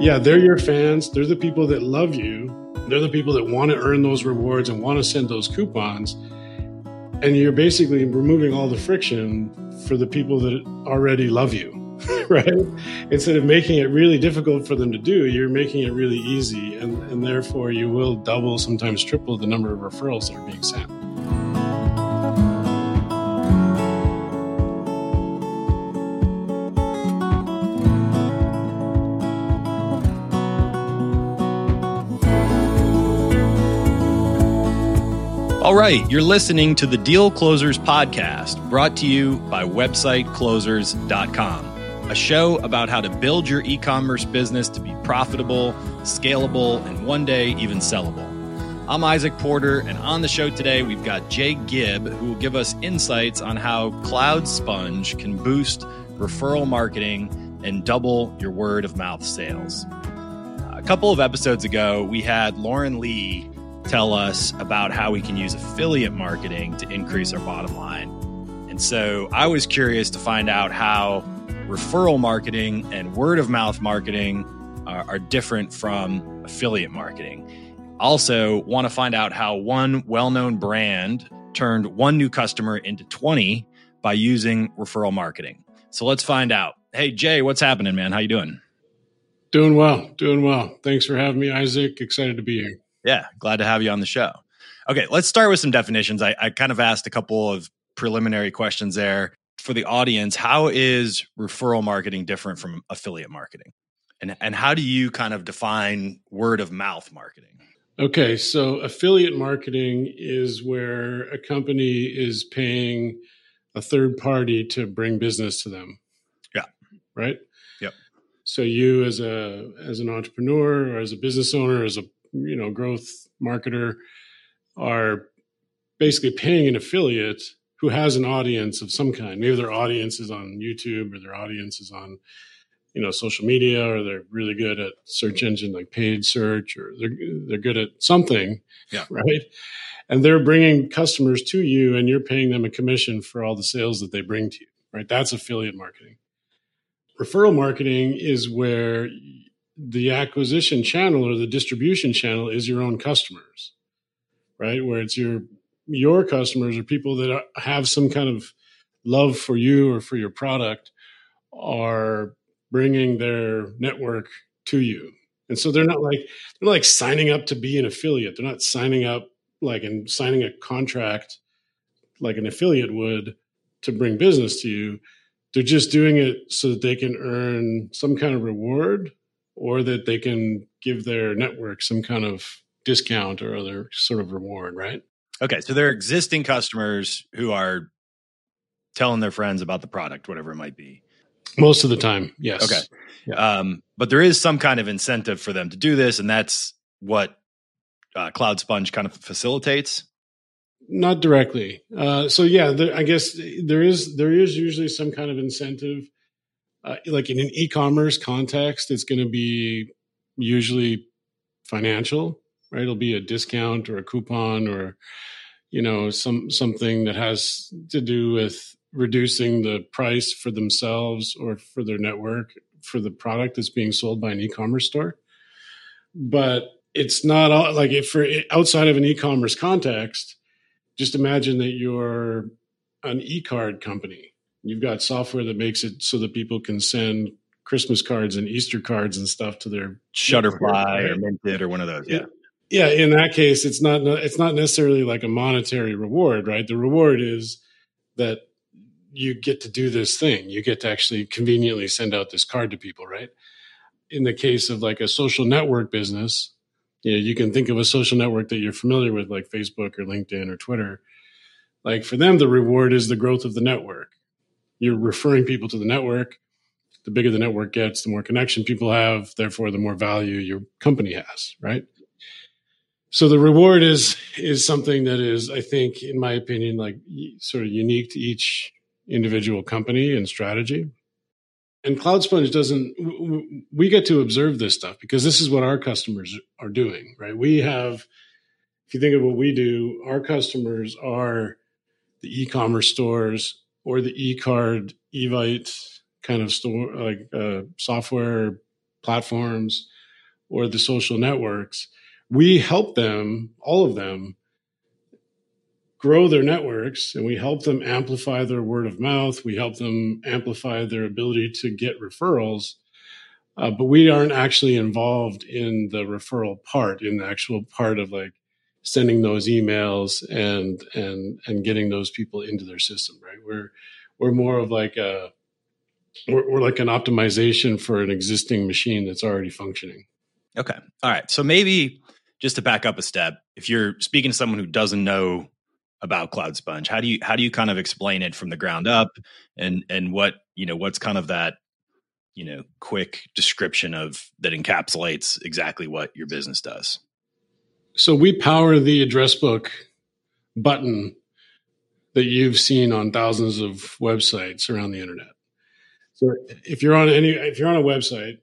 yeah, they're your fans. They're the people that love you. They're the people that want to earn those rewards and want to send those coupons. And you're basically removing all the friction for the people that already love you, right? Instead of making it really difficult for them to do, you're making it really easy. And, and therefore, you will double, sometimes triple the number of referrals that are being sent. Right, you're listening to the Deal Closers podcast, brought to you by websiteclosers.com, a show about how to build your e-commerce business to be profitable, scalable, and one day even sellable. I'm Izach Porter, and on the show today, we've got Jay Gibb, who will give us insights on how CloudSponge can boost referral marketing and double your word of mouth sales. A couple of episodes ago, we had Lauren Lee tell us about how we can use affiliate marketing to increase our bottom line. And so I was curious to find out how referral marketing and word of mouth marketing are, are different from affiliate marketing. Also, want to find out how one well known brand turned one new customer into 20 by using referral marketing. So let's find out. Hey, Jay, what's happening, man? How you doing? Doing well, doing well. Thanks for having me, Izach. Excited to be here. Yeah, glad to have you on the show. Okay, let's start with some definitions. I, I kind of asked a couple of preliminary questions there for the audience. How is referral marketing different from affiliate marketing? And, and how do you kind of define word of mouth marketing? Okay, so affiliate marketing is where a company is paying a third party to bring business to them. Yeah. Right? Yep. So you as a as an entrepreneur or as a business owner, as a you know growth marketer are basically paying an affiliate who has an audience of some kind. Maybe their audience is on YouTube or their audience is on you know social media or they're really good at search engine like paid search or they're they're good at something yeah. right? And they're bringing customers to you and you're paying them a commission for all the sales that they bring to you right? That's affiliate marketing. Referral marketing is where the acquisition channel or the distribution channel is your own customers, right? Where it's your your customers or people that have some kind of love for you or for your product are bringing their network to you. And so they're not like they're like signing up to be an affiliate. They're not signing up like and signing a contract like an affiliate would to bring business to you. They're just doing it so that they can earn some kind of reward or that they can give their network some kind of discount or other sort of reward, right? Okay, so they're existing customers who are telling their friends about the product, whatever it might be. Most of the time, yes. Okay, yeah. um, but there is some kind of incentive for them to do this, and that's what uh, CloudSponge kind of facilitates. Not directly. Uh, so yeah, there, I guess there is there is usually some kind of incentive uh, like in an e-commerce context, it's going to be usually financial, right? It'll be a discount or a coupon or you know some something that has to do with reducing the price for themselves or for their network for the product that's being sold by an e-commerce store. But it's not all, like if for outside of an e-commerce context, just imagine that you're an e-card company You've got software that makes it so that people can send Christmas cards and Easter cards and stuff to their Shutterfly or Minted or one of those. Yeah. Yeah, in that case, it's not it's not necessarily like a monetary reward, right? The reward is that you get to do this thing. You get to actually conveniently send out this card to people, right? In the case of like a social network business, you know, you can think of a social network that you're familiar with, like Facebook or LinkedIn or Twitter. Like for them, the reward is the growth of the network you're referring people to the network. The bigger the network gets, the more connection people have, therefore the more value your company has, right? So the reward is is something that is, I think, in my opinion, like sort of unique to each individual company and strategy. And CloudSponge doesn't. We get to observe this stuff because this is what our customers are doing, right? We have, if you think of what we do, our customers are the e-commerce stores or the eCard, Evite kind of store like uh, software platforms or the social networks, we help them, all of them, grow their networks and we help them amplify their word of mouth. We help them amplify their ability to get referrals. Uh, but we aren't actually involved in the referral part, in the actual part of like sending those emails and and and getting those people into their system. Right? We're we're more of like a we're, we're like an optimization for an existing machine that's already functioning. Okay. All right. So maybe just to back up a step, if you're speaking to someone who doesn't know about CloudSponge, how do you how do you kind of explain it from the ground up, and and what you know what's kind of that you know quick description of that encapsulates exactly what your business does? So we power the address book button that you've seen on thousands of websites around the internet. So if you're on any if you're on a website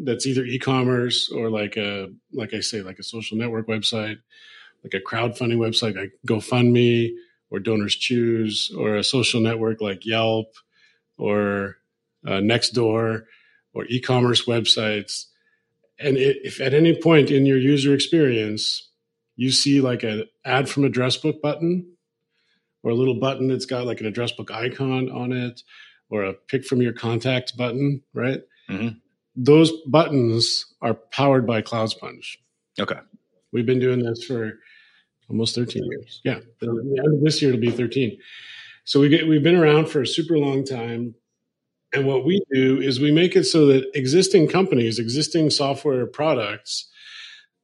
that's either e-commerce or like a like I say like a social network website, like a crowdfunding website like GoFundMe or Donors Choose or a social network like Yelp or uh, Nextdoor or e-commerce websites. And if at any point in your user experience you see like an ad from address book button or a little button that's got like an address book icon on it or a pick from your contact button, right? Mm-hmm those buttons are powered by CloudSponge. Okay. We've been doing this for almost 13 years. Yeah. This year it'll be 13. So we get, we've been around for a super long time. And what we do is we make it so that existing companies, existing software products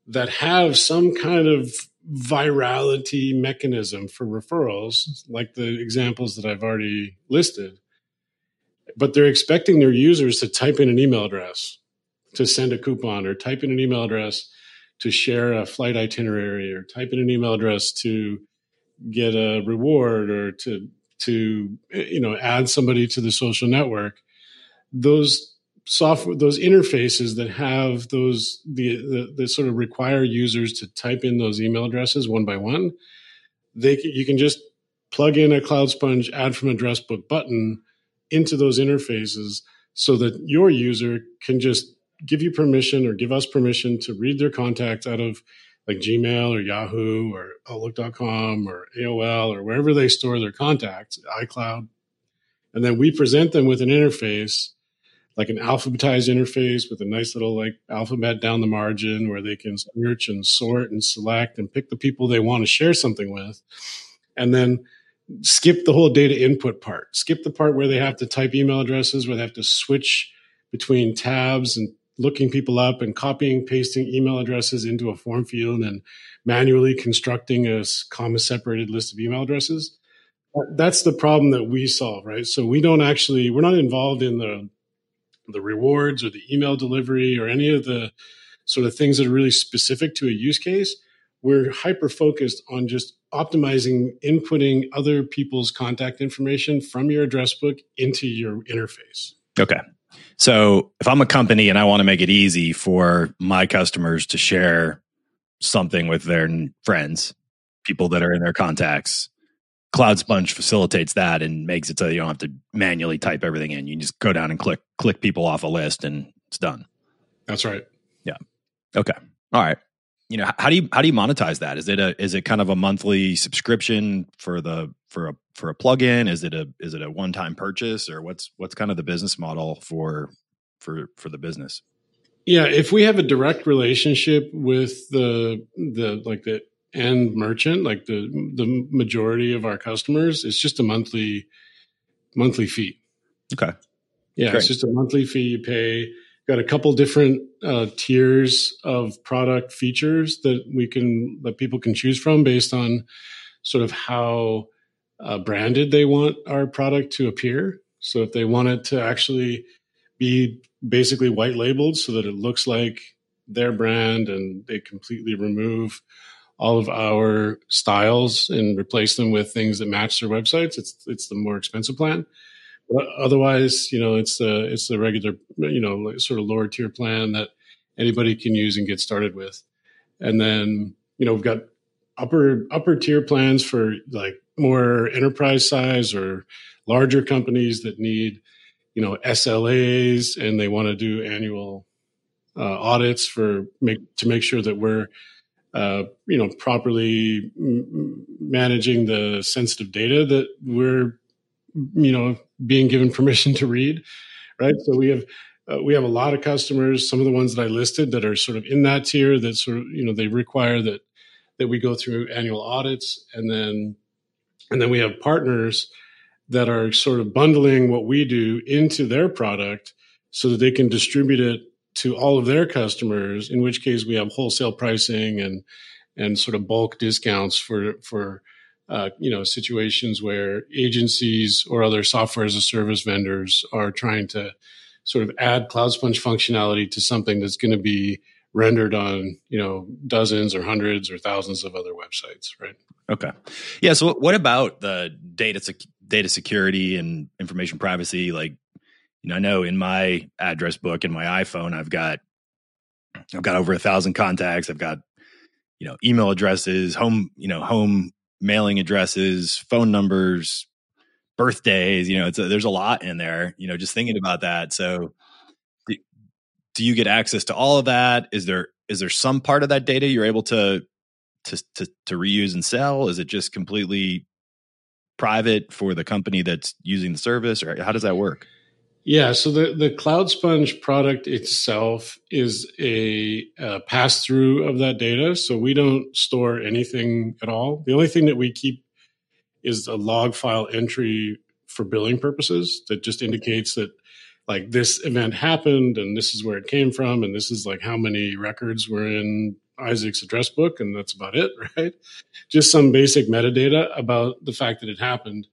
that have some kind of virality mechanism for referrals, like the examples that I've already listed, but they're expecting their users to type in an email address to send a coupon or type in an email address to share a flight itinerary or type in an email address to get a reward or to to you know add somebody to the social network those software those interfaces that have those the, the, the sort of require users to type in those email addresses one by one they you can just plug in a CloudSponge add from address book button into those interfaces so that your user can just give you permission or give us permission to read their contacts out of like Gmail or Yahoo or Outlook.com or AOL or wherever they store their contacts, iCloud. And then we present them with an interface, like an alphabetized interface with a nice little like alphabet down the margin where they can search and sort and select and pick the people they want to share something with. And then skip the whole data input part. Skip the part where they have to type email addresses, where they have to switch between tabs and looking people up and copying, pasting email addresses into a form field and manually constructing a comma separated list of email addresses. That's the problem that we solve, right? So we don't actually, we're not involved in the the rewards or the email delivery or any of the sort of things that are really specific to a use case. We're hyper focused on just optimizing inputting other people's contact information from your address book into your interface. Okay. So if I'm a company and I want to make it easy for my customers to share something with their friends, people that are in their contacts, CloudSponge facilitates that and makes it so you don't have to manually type everything in. You just go down and click click people off a list and it's done. That's right. Yeah. Okay. All right you know how do you how do you monetize that is it a is it kind of a monthly subscription for the for a for a plugin? Is it a is it a one time purchase or what's what's kind of the business model for for for the business? Yeah if we have a direct relationship with the the like the end merchant like the the majority of our customers it's just a monthly monthly fee. Okay. Yeah Great. it's just a monthly fee you pay. Got a couple different uh, tiers of product features that we can that people can choose from based on sort of how uh, branded they want our product to appear. So if they want it to actually be basically white labeled so that it looks like their brand and they completely remove all of our styles and replace them with things that match their websites, it's it's the more expensive plan But otherwise, you know, it's the it's the regular, you know, sort of lower tier plan that anybody can use and get started with. And then, you know, we've got upper upper tier plans for like more enterprise size or larger companies that need, you know, SLAs and they want to do annual uh, audits for make to make sure that we're uh, you know properly m- managing the sensitive data that we're you know being given permission to read right? So we have uh, we have a lot of customers. Some of the ones that i listed that are sort of in that tier that sort of you know they require that that we go through annual audits and then and then we have partners that are sort of bundling what we do into their product so that they can distribute it to all of their customers in which case we have wholesale pricing and and sort of bulk discounts for for uh, you know situations where agencies or other software as a service vendors are trying to sort of add CloudSponge functionality to something that's going to be rendered on you know dozens or hundreds or thousands of other websites right? Okay. Yeah so what about the data sec- data security and information privacy? Like you know i know in my address book in my iphone i've got i've got over a thousand contacts. I've got you know email addresses home you know home mailing addresses phone numbers birthdays you know it's a, there's a lot in there you know just thinking about that. So do you get access to all of that is there is there some part of that data you're able to to to, to reuse and sell is it just completely private for the company that's using the service or how does that work yeah, so the, the CloudSponge product itself is a, a pass through of that data. So we don't store anything at all. The only thing that we keep is a log file entry for billing purposes that just indicates that like this event happened and this is where it came from and this is like how many records were in Izach's address book and that's about it, right? Just some basic metadata about the fact that it happened.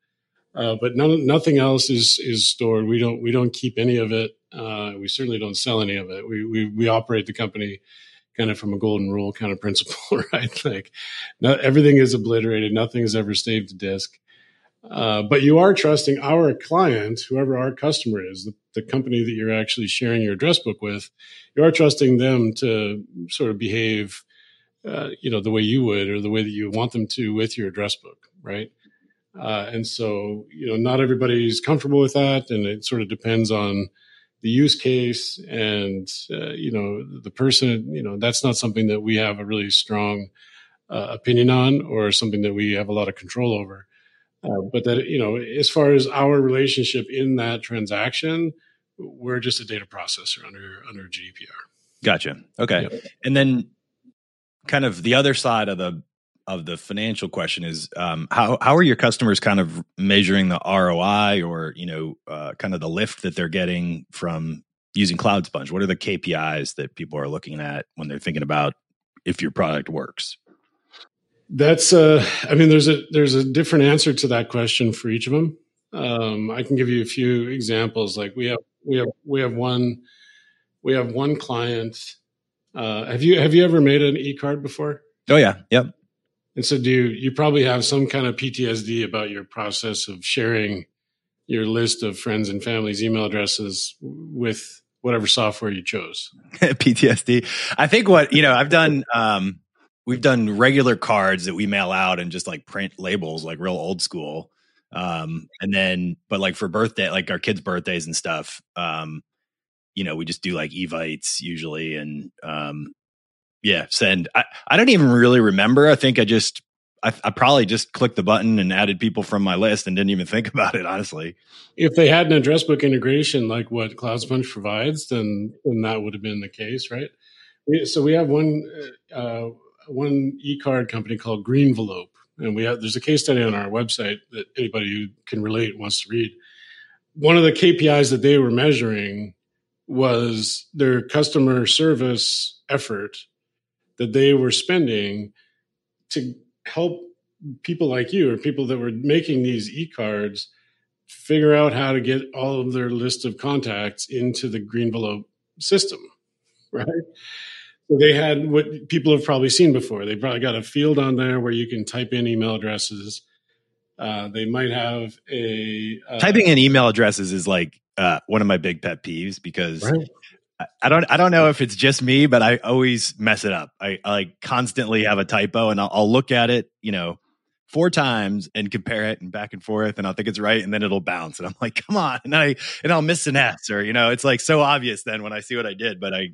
Uh, but none, nothing else is is stored. We don't we don't keep any of it. Uh, we certainly don't sell any of it. We we we operate the company kind of from a golden rule kind of principle, right? Like, not, everything is obliterated. Nothing is ever saved to disk. Uh, but you are trusting our client, whoever our customer is, the, the company that you're actually sharing your address book with. You are trusting them to sort of behave, uh, you know, the way you would or the way that you want them to with your address book, right? Uh, and so, you know, not everybody's comfortable with that, and it sort of depends on the use case and uh, you know the person. You know, that's not something that we have a really strong uh, opinion on, or something that we have a lot of control over. Uh, but that you know, as far as our relationship in that transaction, we're just a data processor under under GDPR. Gotcha. Okay, and then kind of the other side of the of the financial question is um, how how are your customers kind of measuring the ROI or you know uh, kind of the lift that they're getting from using CloudSponge? What are the KPIs that people are looking at when they're thinking about if your product works? That's uh, I mean, there's a there's a different answer to that question for each of them. Um, I can give you a few examples. Like we have we have we have one we have one client. Uh, have you have you ever made an e card before? Oh yeah, yep. And so, do you, you probably have some kind of PTSD about your process of sharing your list of friends and family's email addresses with whatever software you chose? PTSD. I think what, you know, I've done, um, we've done regular cards that we mail out and just like print labels, like real old school. Um, and then, but like for birthday, like our kids' birthdays and stuff, um, you know, we just do like evites usually. And, um, yeah, send. I, I don't even really remember. I think I just I, I, probably just clicked the button and added people from my list and didn't even think about it, honestly. If they had an address book integration like what CloudSponge provides, then then that would have been the case, right? So we have one uh, one e card company called Greenvelope, and we have there's a case study on our website that anybody who can relate wants to read. One of the KPIs that they were measuring was their customer service effort that they were spending to help people like you or people that were making these e-cards figure out how to get all of their list of contacts into the Greenvelope system, right? So they had what people have probably seen before. They probably got a field on there where you can type in email addresses. Uh, they might have a uh, typing in email addresses is like uh, one of my big pet peeves because right. I don't I don't know if it's just me, but I always mess it up. I, I like constantly have a typo and I'll, I'll, look at it, you know, four times and compare it and back and forth and I'll think it's right and then it'll bounce and I'm like, come on. And I and I'll miss an S or, you know, it's like so obvious then when I see what I did, but I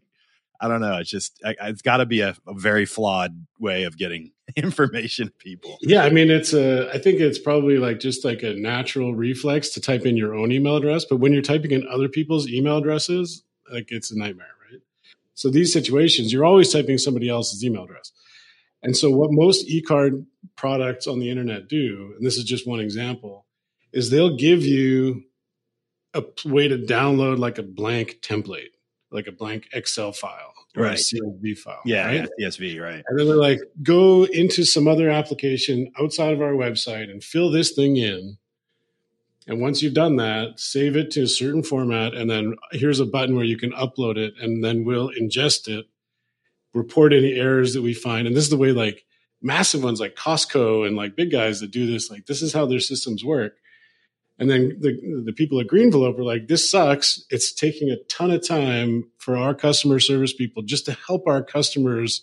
I don't know. It's just I, it's got to be a, a, very flawed way of getting information people. Yeah, I mean, it's a. I think it's probably like just like a natural reflex to type in your own email address, but when you're typing in other people's email addresses, like it's a nightmare, right? So these situations, you're always typing somebody else's email address. And so what most e-card products on the internet do, and this is just one example, is they'll give you a way to download like a blank template, like a blank Excel file or right. a CSV file. Yeah, right? yeah, CSV, right. And then they're like, go into some other application outside of our website and fill this thing in. And once you've done that, save it to a certain format. And then here's a button where you can upload it and then we'll ingest it, report any errors that we find. And this is the way like massive ones like Costco and like big guys that do this, like this is how their systems work and then the, the people at Greenvelope were like, this sucks. It's taking a ton of time for our customer service people just to help our customers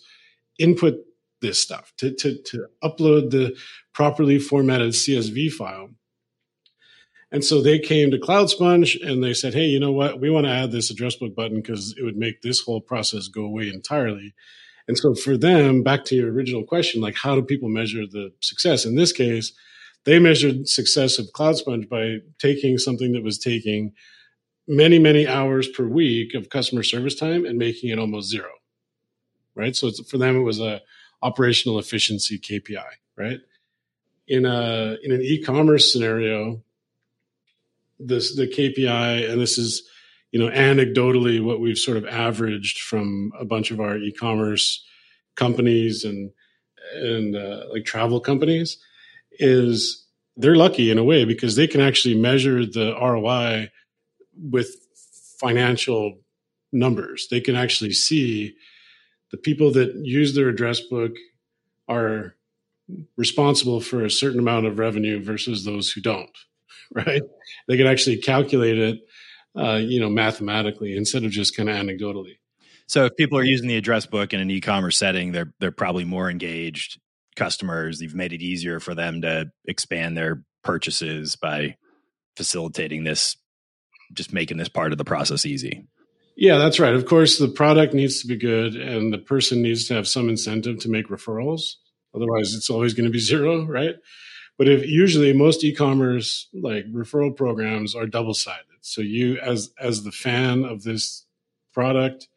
input this stuff, to, to, to upload the properly formatted CSV file. And so they came to CloudSponge and they said, hey, you know what? We want to add this address book button because it would make this whole process go away entirely. And so for them, back to your original question, like how do people measure the success? In this case, they measured success of CloudSponge by taking something that was taking many, many hours per week of customer service time and making it almost zero. Right. So for them, it was a operational efficiency KPI. Right. In a in an e-commerce scenario, this the KPI, and this is you know anecdotally what we've sort of averaged from a bunch of our e-commerce companies and and uh, like travel companies is they're lucky in a way because they can actually measure the ROI with financial numbers. They can actually see the people that use their address book are responsible for a certain amount of revenue versus those who don't, right? They can actually calculate it, uh, you know, mathematically instead of just kind of anecdotally. So if people are using the address book in an e-commerce setting, they're they're probably more engaged customers. You've made it easier for them to expand their purchases by facilitating this, just making this part of the process easy. Yeah, that's right. Of course, the product needs to be good and the person needs to have some incentive to make referrals. Otherwise, it's always going to be zero, right? But if usually most e-commerce like referral programs are double-sided. So you as as the fan of this product,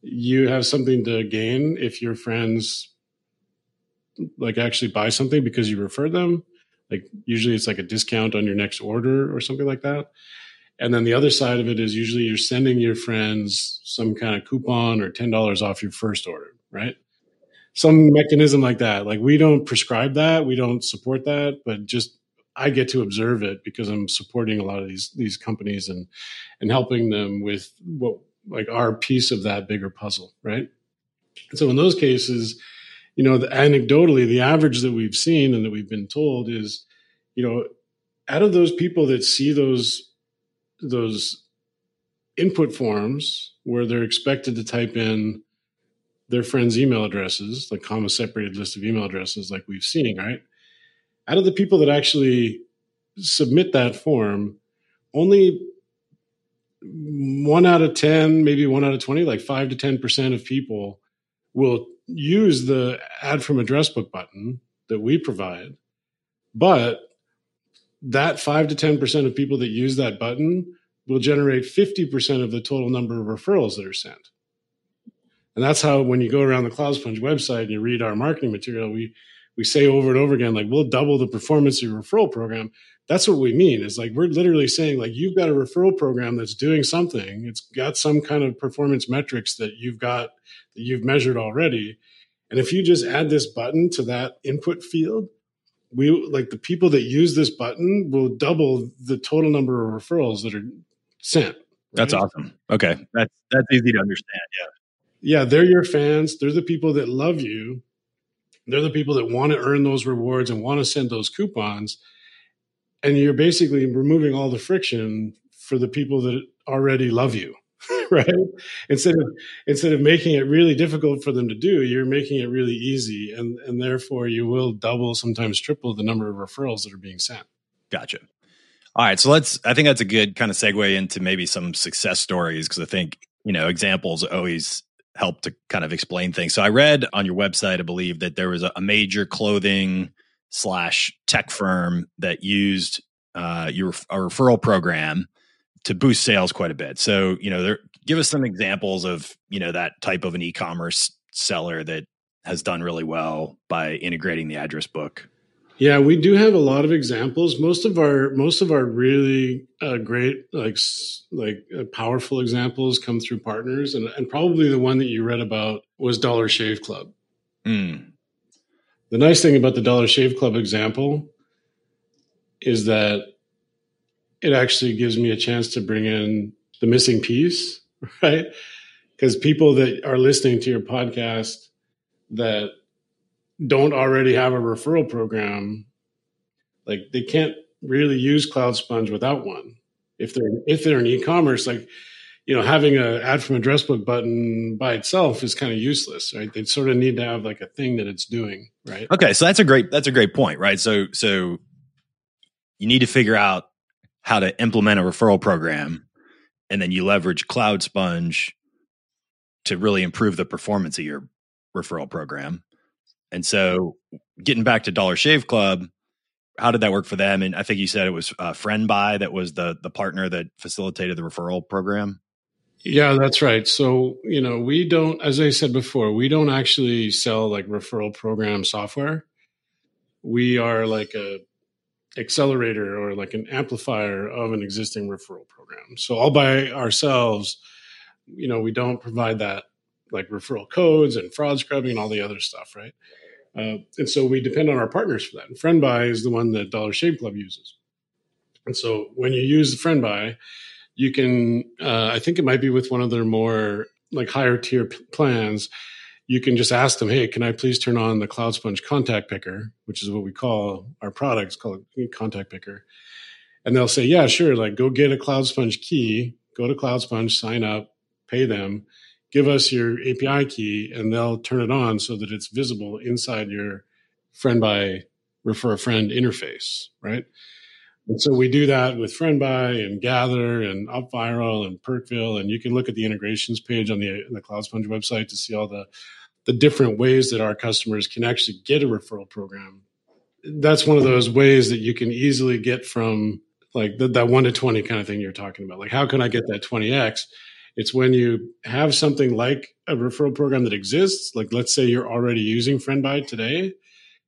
you have something to gain if your friends like actually buy something because you refer them. Like usually it's like a discount on your next order or something like that. And then the other side of it is usually you're sending your friends some kind of coupon or $10 off your first order, right? Some mechanism like that. Like we don't prescribe that, we don't support that, but just I get to observe it because I'm supporting a lot of these these companies and and helping them with what like our piece of that bigger puzzle, right? So in those cases, you know, the, anecdotally, the average that we've seen and that we've been told is, you know, out of those people that see those those input forms where they're expected to type in their friends' email addresses, like comma separated list of email addresses, like we've seen, right? Out of the people that actually submit that form, only one out of 10, maybe one out of 20, like five to 10% of people will use the add from address book button that we provide, but that 5 to 10% of people that use that button will generate 50% of the total number of referrals that are sent. And that's how when you go around the CloudSponge website and you read our marketing material, we we say over and over again, like we'll double the performance of your referral program. That's what we mean. Is like we're literally saying, like, you've got a referral program that's doing something. It's got some kind of performance metrics that you've got that you've measured already. And if you just add this button to that input field, we like the people that use this button will double the total number of referrals that are sent. Right? That's awesome. Okay. That's that's easy to understand. Yeah. Yeah, they're your fans. They're the people that love you. They're the people that want to earn those rewards and want to send those coupons. And you're basically removing all the friction for the people that already love you. right? Instead of instead of making it really difficult for them to do, you're making it really easy, and and therefore you will double, sometimes triple the number of referrals that are being sent. Gotcha. All right, so let's. I think that's a good kind of segue into maybe some success stories because I think you know examples always help to kind of explain things. So I read on your website, I believe that there was a, a major clothing slash tech firm that used uh, your a referral program to boost sales quite a bit. So you know, there, give us some examples of you know that type of an e-commerce seller that has done really well by integrating the address book. Yeah, we do have a lot of examples. Most of our most of our really uh, great like like uh, powerful examples come through partners, and and probably the one that you read about was Dollar Shave Club. Mm. The nice thing about the Dollar Shave Club example is that it actually gives me a chance to bring in the missing piece, right? Because people that are listening to your podcast that don't already have a referral program, like they can't really use CloudSponge without one. If they're if they're in e-commerce, like you know, having a ad from address book button by itself is kind of useless, right? They sort of need to have like a thing that it's doing, right? Okay, so that's a great that's a great point, right? So so you need to figure out how to implement a referral program, and then you leverage CloudSponge to really improve the performance of your referral program. And so, getting back to Dollar Shave Club, how did that work for them? And I think you said it was uh, FriendBuy that was the the partner that facilitated the referral program. Yeah, that's right. So you know, we don't, as I said before, we don't actually sell like referral program software. We are like a accelerator or like an amplifier of an existing referral program. So all by ourselves, you know, we don't provide that like referral codes and fraud scrubbing and all the other stuff, right? Uh, and so we depend on our partners for that. And FriendBuy is the one that Dollar Shave Club uses. And so when you use the FriendBuy, you can, uh, I think it might be with one of their more like higher tier p- plans. You can just ask them, hey, can I please turn on the CloudSponge contact picker, which is what we call our products called contact picker. And they'll say, yeah, sure. Like go get a CloudSponge key, go to CloudSponge, sign up, pay them give us your API key and they'll turn it on so that it's visible inside your FriendBuy refer a friend interface, right? And so we do that with FriendBuy and Gather and UpViral and Perkville, and you can look at the integrations page on the, the CloudSponge website to see all the the different ways that our customers can actually get a referral program. That's one of those ways that you can easily get from like the, that one to twenty kind of thing you're talking about. Like, how can I get that twenty x? It's when you have something like a referral program that exists, like let's say you're already using FriendBuy today,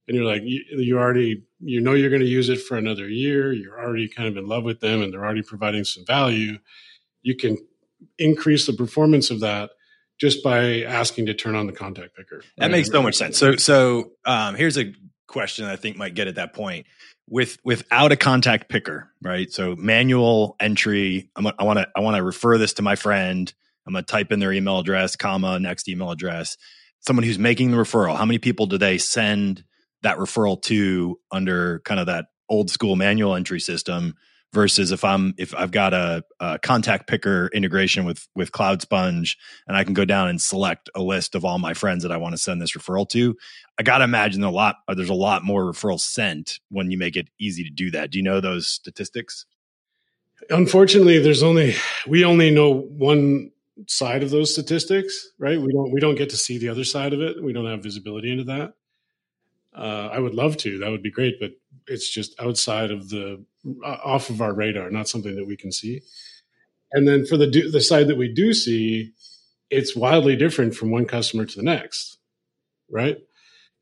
and you're like, you, you already, you know, you're going to use it for another year. You're already kind of in love with them and they're already providing some value. You can increase the performance of that just by asking to turn on the contact picker. That makes so much sense. So, so um, here's a question I think might get at that point with without a contact picker, right? So manual entry. I'm, I want to I want to refer this to my friend. I'm going to type in their email address, comma next email address. Someone who's making the referral. How many people do they send that referral to under kind of that old school manual entry system? versus if I'm if I've got a, a, contact picker integration with with CloudSponge and I can go down and select a list of all my friends that I want to send this referral to. I got to imagine a lot uh, there's a lot more referrals sent when you make it easy to do that. Do you know those statistics? Unfortunately, there's only we only know one side of those statistics, right? We don't we don't get to see the other side of it. We don't have visibility into that. Uh, I would love to. That would be great, but it's just outside of the uh, off of our radar, not something that we can see. And then for the do, the side that we do see, it's wildly different from one customer to the next, right?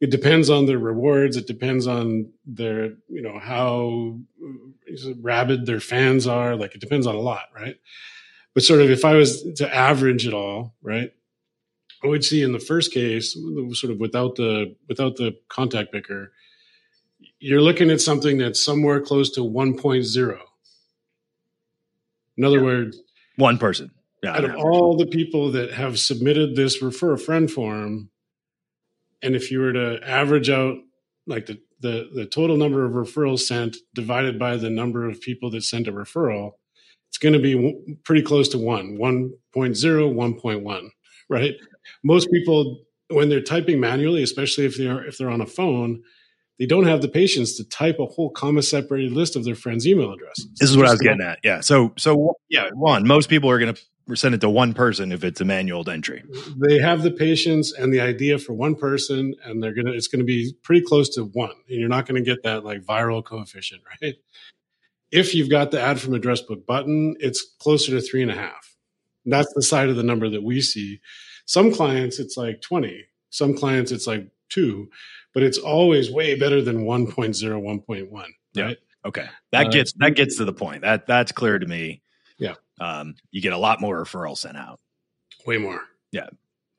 It depends on their rewards. It depends on their, you know, how rabid their fans are. Like it depends on a lot, right? But sort of if I was to average it all, right? I would see in the first case, sort of without the without the contact picker, you're looking at something that's somewhere close to 1.0. In other yeah. words, one person. Yeah, out of all the people that have submitted this refer a friend form, and if you were to average out like the, the, the total number of referrals sent divided by the number of people that sent a referral, it's going to be pretty close to one, 1.0, 1.1, right? Most people, when they're typing manually, especially if they're if they're on a phone, they don't have the patience to type a whole comma separated list of their friends' email addresses. This is what I was getting at. Yeah. So, so yeah, one, most people are going to send it to one person if it's a manual entry. They have the patience and the idea for one person, and they're gonna. It's gonna be pretty close to one, and you're not gonna get that like viral coefficient, right? If you've got the add from address book button, it's closer to three and a half. That's the side of the number that we see. Some clients, it's like 20. Some clients, it's like two, but it's always way better than 1.0, 1.1. Right? Yeah. Okay. That uh, gets that gets to the point. That that's clear to me. Yeah. Um, you get a lot more referrals sent out. Way more. Yeah.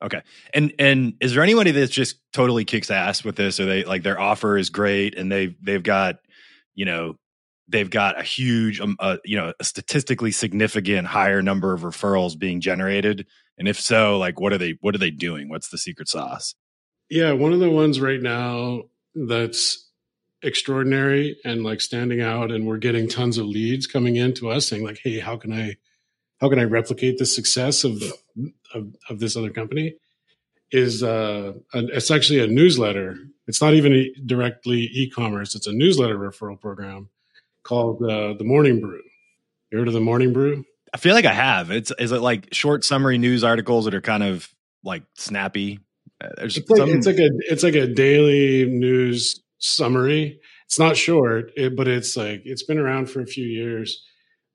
Okay. And and is there anybody that's just totally kicks ass with this? Or they like their offer is great and they they've got, you know, they've got a huge, um, uh, you know, a statistically significant higher number of referrals being generated. And if so, like, what are they, what are they doing? What's the secret sauce? Yeah. One of the ones right now that's extraordinary and like standing out and we're getting tons of leads coming in to us saying like, Hey, how can I, how can I replicate the success of, of, of this other company? Is uh, it's actually a newsletter. It's not even directly e-commerce. It's a newsletter referral program called uh, the Morning Brew. You heard of the Morning Brew? I feel like I have. It's is it like short summary news articles that are kind of like snappy? Uh, it's like, some... it's like a it's like a daily news summary. It's not short, it, but it's like it's been around for a few years.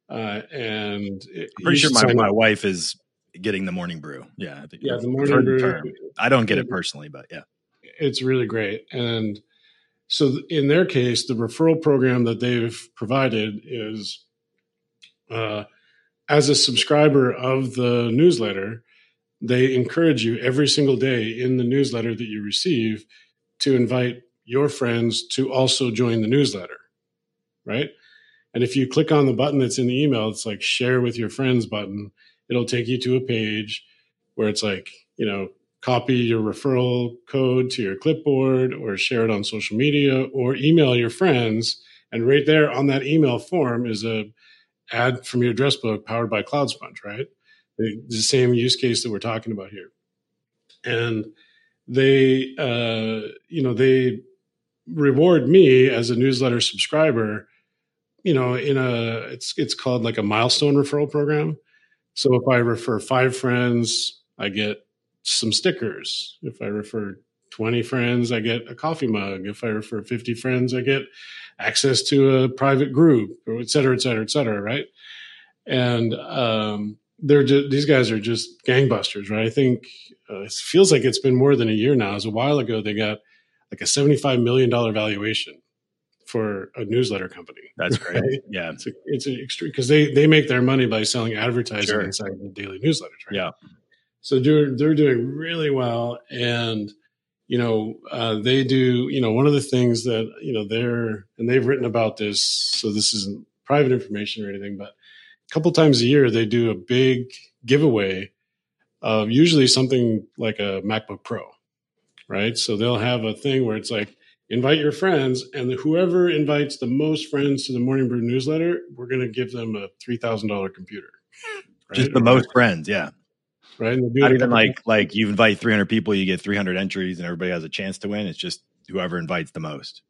Uh, and it, I'm pretty sure my, my wife is getting the morning brew. Yeah, I think yeah, the morning brew. Term. I don't get it personally, but yeah, it's really great. And so in their case, the referral program that they've provided is uh, as a subscriber of the newsletter, they encourage you every single day in the newsletter that you receive to invite your friends to also join the newsletter, right? And if you click on the button that's in the email, it's like share with your friends button. It'll take you to a page where it's like, you know, copy your referral code to your clipboard or share it on social media or email your friends. And right there on that email form is a add from your address book powered by CloudSponge, right? The, the same use case that we're talking about here. And they, uh, you know, they reward me as a newsletter subscriber, you know, in a, it's, it's called like a milestone referral program. So if I refer five friends, I get some stickers. If I refer 20 friends, I get a coffee mug. If I refer 50 friends, I get access to a private group, or et cetera, et cetera, et cetera, right? And um, they're just, these guys are just gangbusters, right? I think uh, it feels like it's been more than a year now. It was a while ago they got like a $75 million valuation for a newsletter company. That's great. Right? Yeah. It's, a, it's an extreme because they, they make their money by selling advertising sure. inside the daily newsletters, right? Yeah. So they're they're doing really well, and you know uh, they do. You know one of the things that you know they're and they've written about this. So this isn't private information or anything, but a couple times a year they do a big giveaway of usually something like a MacBook Pro, right? So they'll have a thing where it's like invite your friends, and whoever invites the most friends to the Morning Brew newsletter, we're going to give them a three thousand dollar computer. Right? Just the most friends, yeah right? Not even like like you invite 300 people, you get 300 entries, and everybody has a chance to win. It's just whoever invites the most.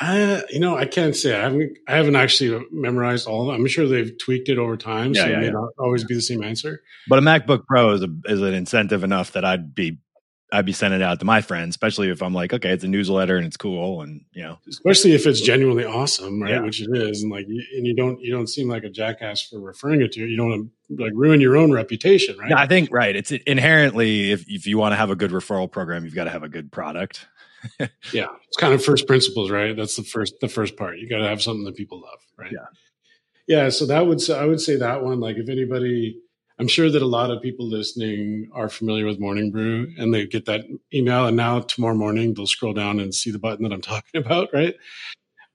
I, you know, I can't say I haven't. I haven't actually memorized all. I'm sure they've tweaked it over time, yeah, so yeah, it may yeah. not always be the same answer. But a MacBook Pro is a, is an incentive enough that I'd be I'd be sending it out to my friends, especially if I'm like, okay, it's a newsletter and it's cool, and you know, especially if it's genuinely awesome, right? Yeah. Which it is, and like, and you don't you don't seem like a jackass for referring it to you. You don't want to like ruin your own reputation, right? Yeah, I think right. It's inherently if if you want to have a good referral program, you've got to have a good product. yeah, it's kind of first principles, right? That's the first the first part. You got to have something that people love, right? Yeah, yeah. So that would I would say that one. Like, if anybody I'm sure that a lot of people listening are familiar with Morning Brew and they get that email. And now tomorrow morning, they'll scroll down and see the button that I'm talking about, right?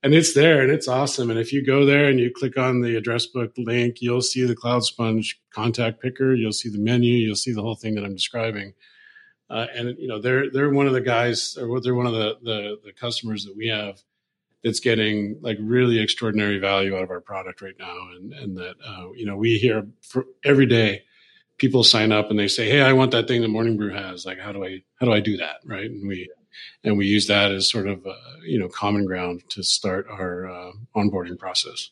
And it's there and it's awesome. And if you go there and you click on the address book link, you'll see the CloudSponge contact picker, you'll see the menu, you'll see the whole thing that I'm describing. Uh, and you know they're they're one of the guys or they're one of the, the the customers that we have that's getting like really extraordinary value out of our product right now. And, and that, uh, you know, we hear for every day people sign up and they say, Hey, I want that thing that Morning Brew has. Like, how do I, how do I do that? Right. And we, and we use that as sort of, uh, you know, common ground to start our uh, onboarding process.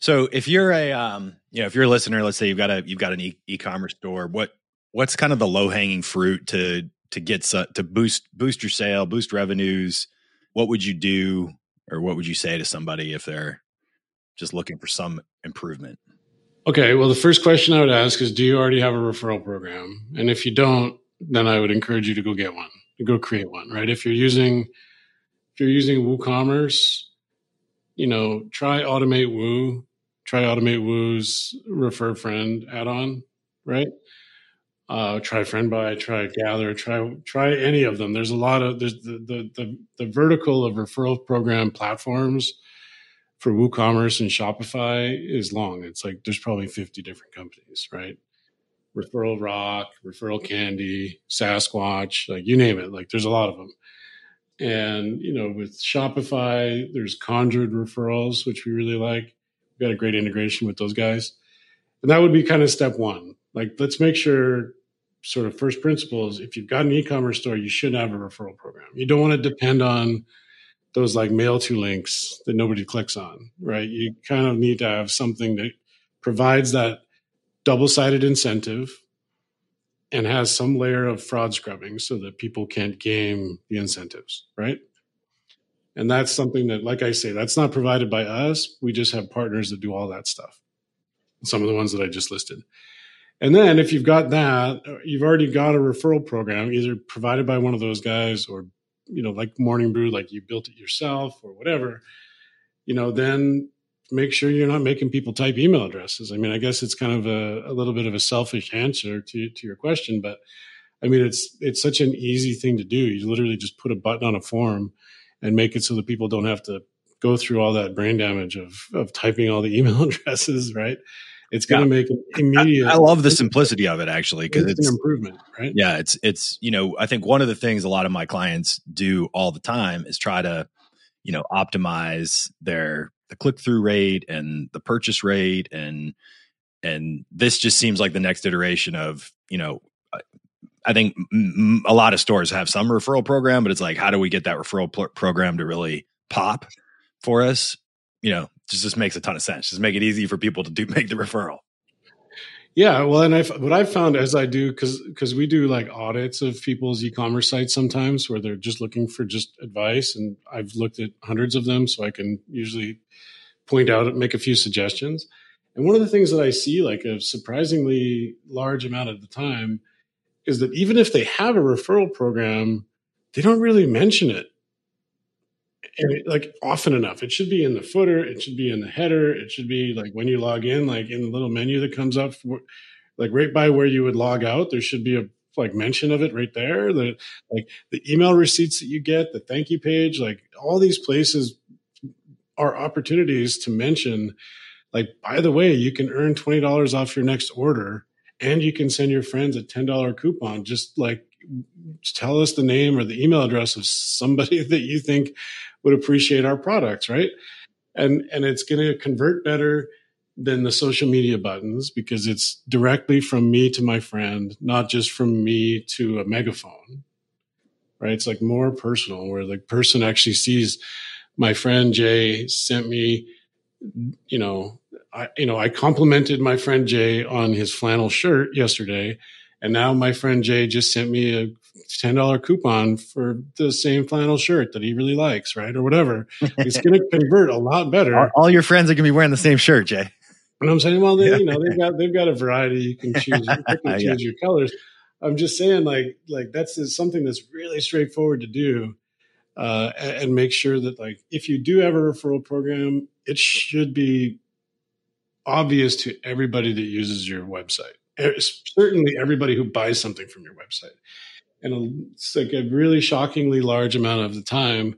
So if you're a um, you know, if you're a listener, let's say you've got a you've got an e- e-commerce store, what what's kind of the low hanging fruit to to get to boost boost your sale, boost revenues? What would you do, or what would you say to somebody if they're just looking for some improvement? Okay, well, the first question I would ask is, do you already have a referral program? And if you don't, then I would encourage you to go get one, go create one. Right? If you're using if you're using WooCommerce, you know, try AutomateWoo, try AutomateWoo's Refer Friend add-on, right? Uh, try FriendBuy, try Gather, try try any of them. There's a lot of there's the the the, the vertical of referral program platforms for WooCommerce and Shopify is long. It's like there's probably 50 different companies, right? Referral Rock, Referral Candy, Sasquatch, like you name it. Like there's a lot of them. And you know, with Shopify, there's Conjured referrals, which we really like. We've got a great integration with those guys. And that would be kind of step one. Like let's make sure sort of first principles, if you've got an e-commerce store, you should have a referral program. You don't want to depend on those like mail to links that nobody clicks on, right? You kind of need to have something that provides that double-sided incentive and has some layer of fraud scrubbing so that people can't game the incentives, right? And that's something that, like I say, that's not provided by us. We just have partners that do all that stuff. Some of the ones that I just listed. And then if you've got that, uh, you've already got a referral program, either provided by one of those guys or, you know, like Morning Brew, like you built it yourself or whatever, you know, then make sure you're not making people type email addresses. I mean, I guess it's kind of a, a little bit of a selfish answer to, to your question, but I mean, it's, it's such an easy thing to do. You literally just put a button on a form and make it so that people don't have to go through all that brain damage of, of typing all the email addresses, right? It's going to make an immediate. I, I, love the simplicity of it actually because it's, it's, an improvement, right? Yeah, it's it's you know I think one of the things a lot of my clients do all the time is try to you know optimize their the click through rate and the purchase rate and and this just seems like the next iteration of you know I think a lot of stores have some referral program, but it's like how do we get that referral pl- program to really pop for us? You know, just, just makes a ton of sense. Just make it easy for people to do make the referral. Yeah, well, and I what I've found as I do because because we do like audits of people's e-commerce sites sometimes where they're just looking for just advice, and I've looked at hundreds of them, so I can usually point out and make a few suggestions. And one of the things that I see, like a surprisingly large amount of the time, is that even if they have a referral program, they don't really mention it and like often enough. It should be in the footer. It should be in the header. It should be like when you log in, like in the little menu that comes up, for, like right by where you would log out. There should be a like mention of it right there. The like the email receipts that you get, the thank you page, like all these places are opportunities to mention. Like by the way, you can earn twenty dollars off your next order, and you can send your friends a ten dollar coupon. Just like tell us the name or the email address of somebody that you think would appreciate our products, right? And and it's going to convert better than the social media buttons because it's directly from me to my friend, not just from me to a megaphone. Right? It's like more personal where the person actually sees my friend Jay sent me you know, I you know, I complimented my friend Jay on his flannel shirt yesterday and now my friend Jay just sent me a $10 coupon for the same flannel shirt that he really likes, right? Or whatever. It's going to convert a lot better. All, your friends are going to be wearing the same shirt, Jay. And I'm saying, well, they, you know, they've got, they've got a variety. You can choose, you can choose yeah. your colors. I'm just saying like, like that's something that's really straightforward to do. Uh, and, and make sure that like, if you do have a referral program, it should be obvious to everybody that uses your website Er, certainly everybody who buys something from your website. And it's like a really shockingly large amount of the time,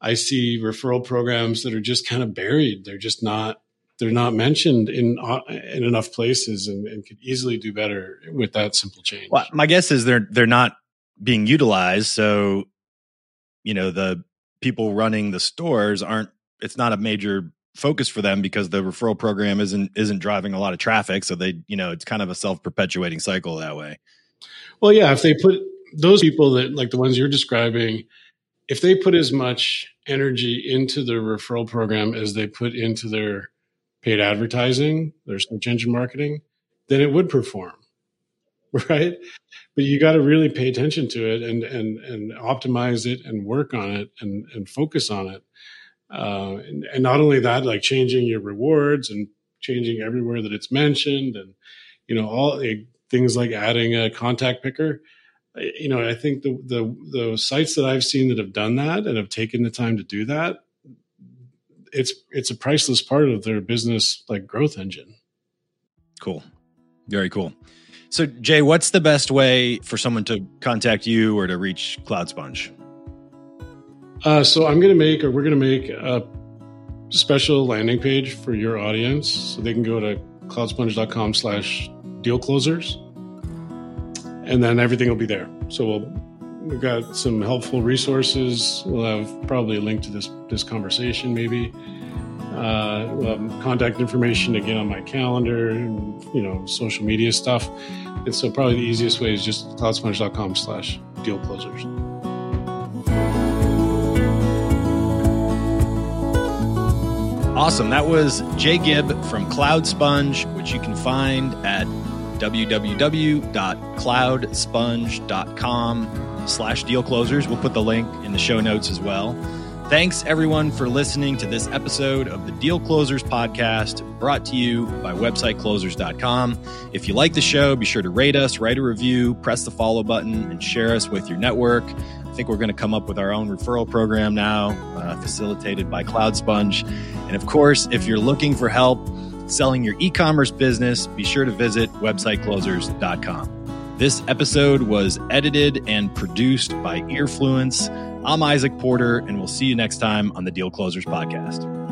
I see referral programs that are just kind of buried. They're just not they're not mentioned in in enough places, and, and could easily do better with that simple change. Well, my guess is they're they're not being utilized. So, you know, the people running the stores aren't. It's not a major focus for them because the referral program isn't isn't driving a lot of traffic so they you know it's kind of a self-perpetuating cycle that way well yeah if they put those people that like the ones you're describing if they put as much energy into their referral program as they put into their paid advertising, their search engine marketing, then it would perform. Right. But you got to really pay attention to it and, and, and optimize it and work on it and, and focus on it. Uh, and, and not only that, like changing your rewards and changing everywhere that it's mentioned and, you know, all things like adding a contact picker you know, I think the the the sites that I've seen that have done that and have taken the time to do that, it's it's a priceless part of their business like growth engine. Cool. Very cool. So Jay, what's the best way for someone to contact you or to reach CloudSponge? Uh, so I'm going to make, or we're going to make a special landing page for your audience, so they can go to cloudsponge.com slash deal closers and then everything will be there. So we'll, we've got some helpful resources. We'll have probably a link to this this conversation, maybe. Uh, we'll contact information get on my calendar, and, you know, social media stuff. And so probably the easiest way is just cloudsponge.com slash deal closers. Awesome. That was Jay Gibb from CloudSponge, which you can find at www.cloudsponge.com slash deal closers. We'll put the link in the show notes as well. Thanks everyone for listening to this episode of the Deal Closers podcast brought to you by websiteclosers.com. If you like the show, be sure to rate us, write a review, press the follow button, and share us with your network. I think we're going to come up with our own referral program now, uh, facilitated by CloudSponge. And of course, if you're looking for help, selling your e commerce business, be sure to visit websiteclosers.com. This episode was edited and produced by Earfluence. I'm Izach Porter, and we'll see you next time on the Deal Closers Podcast.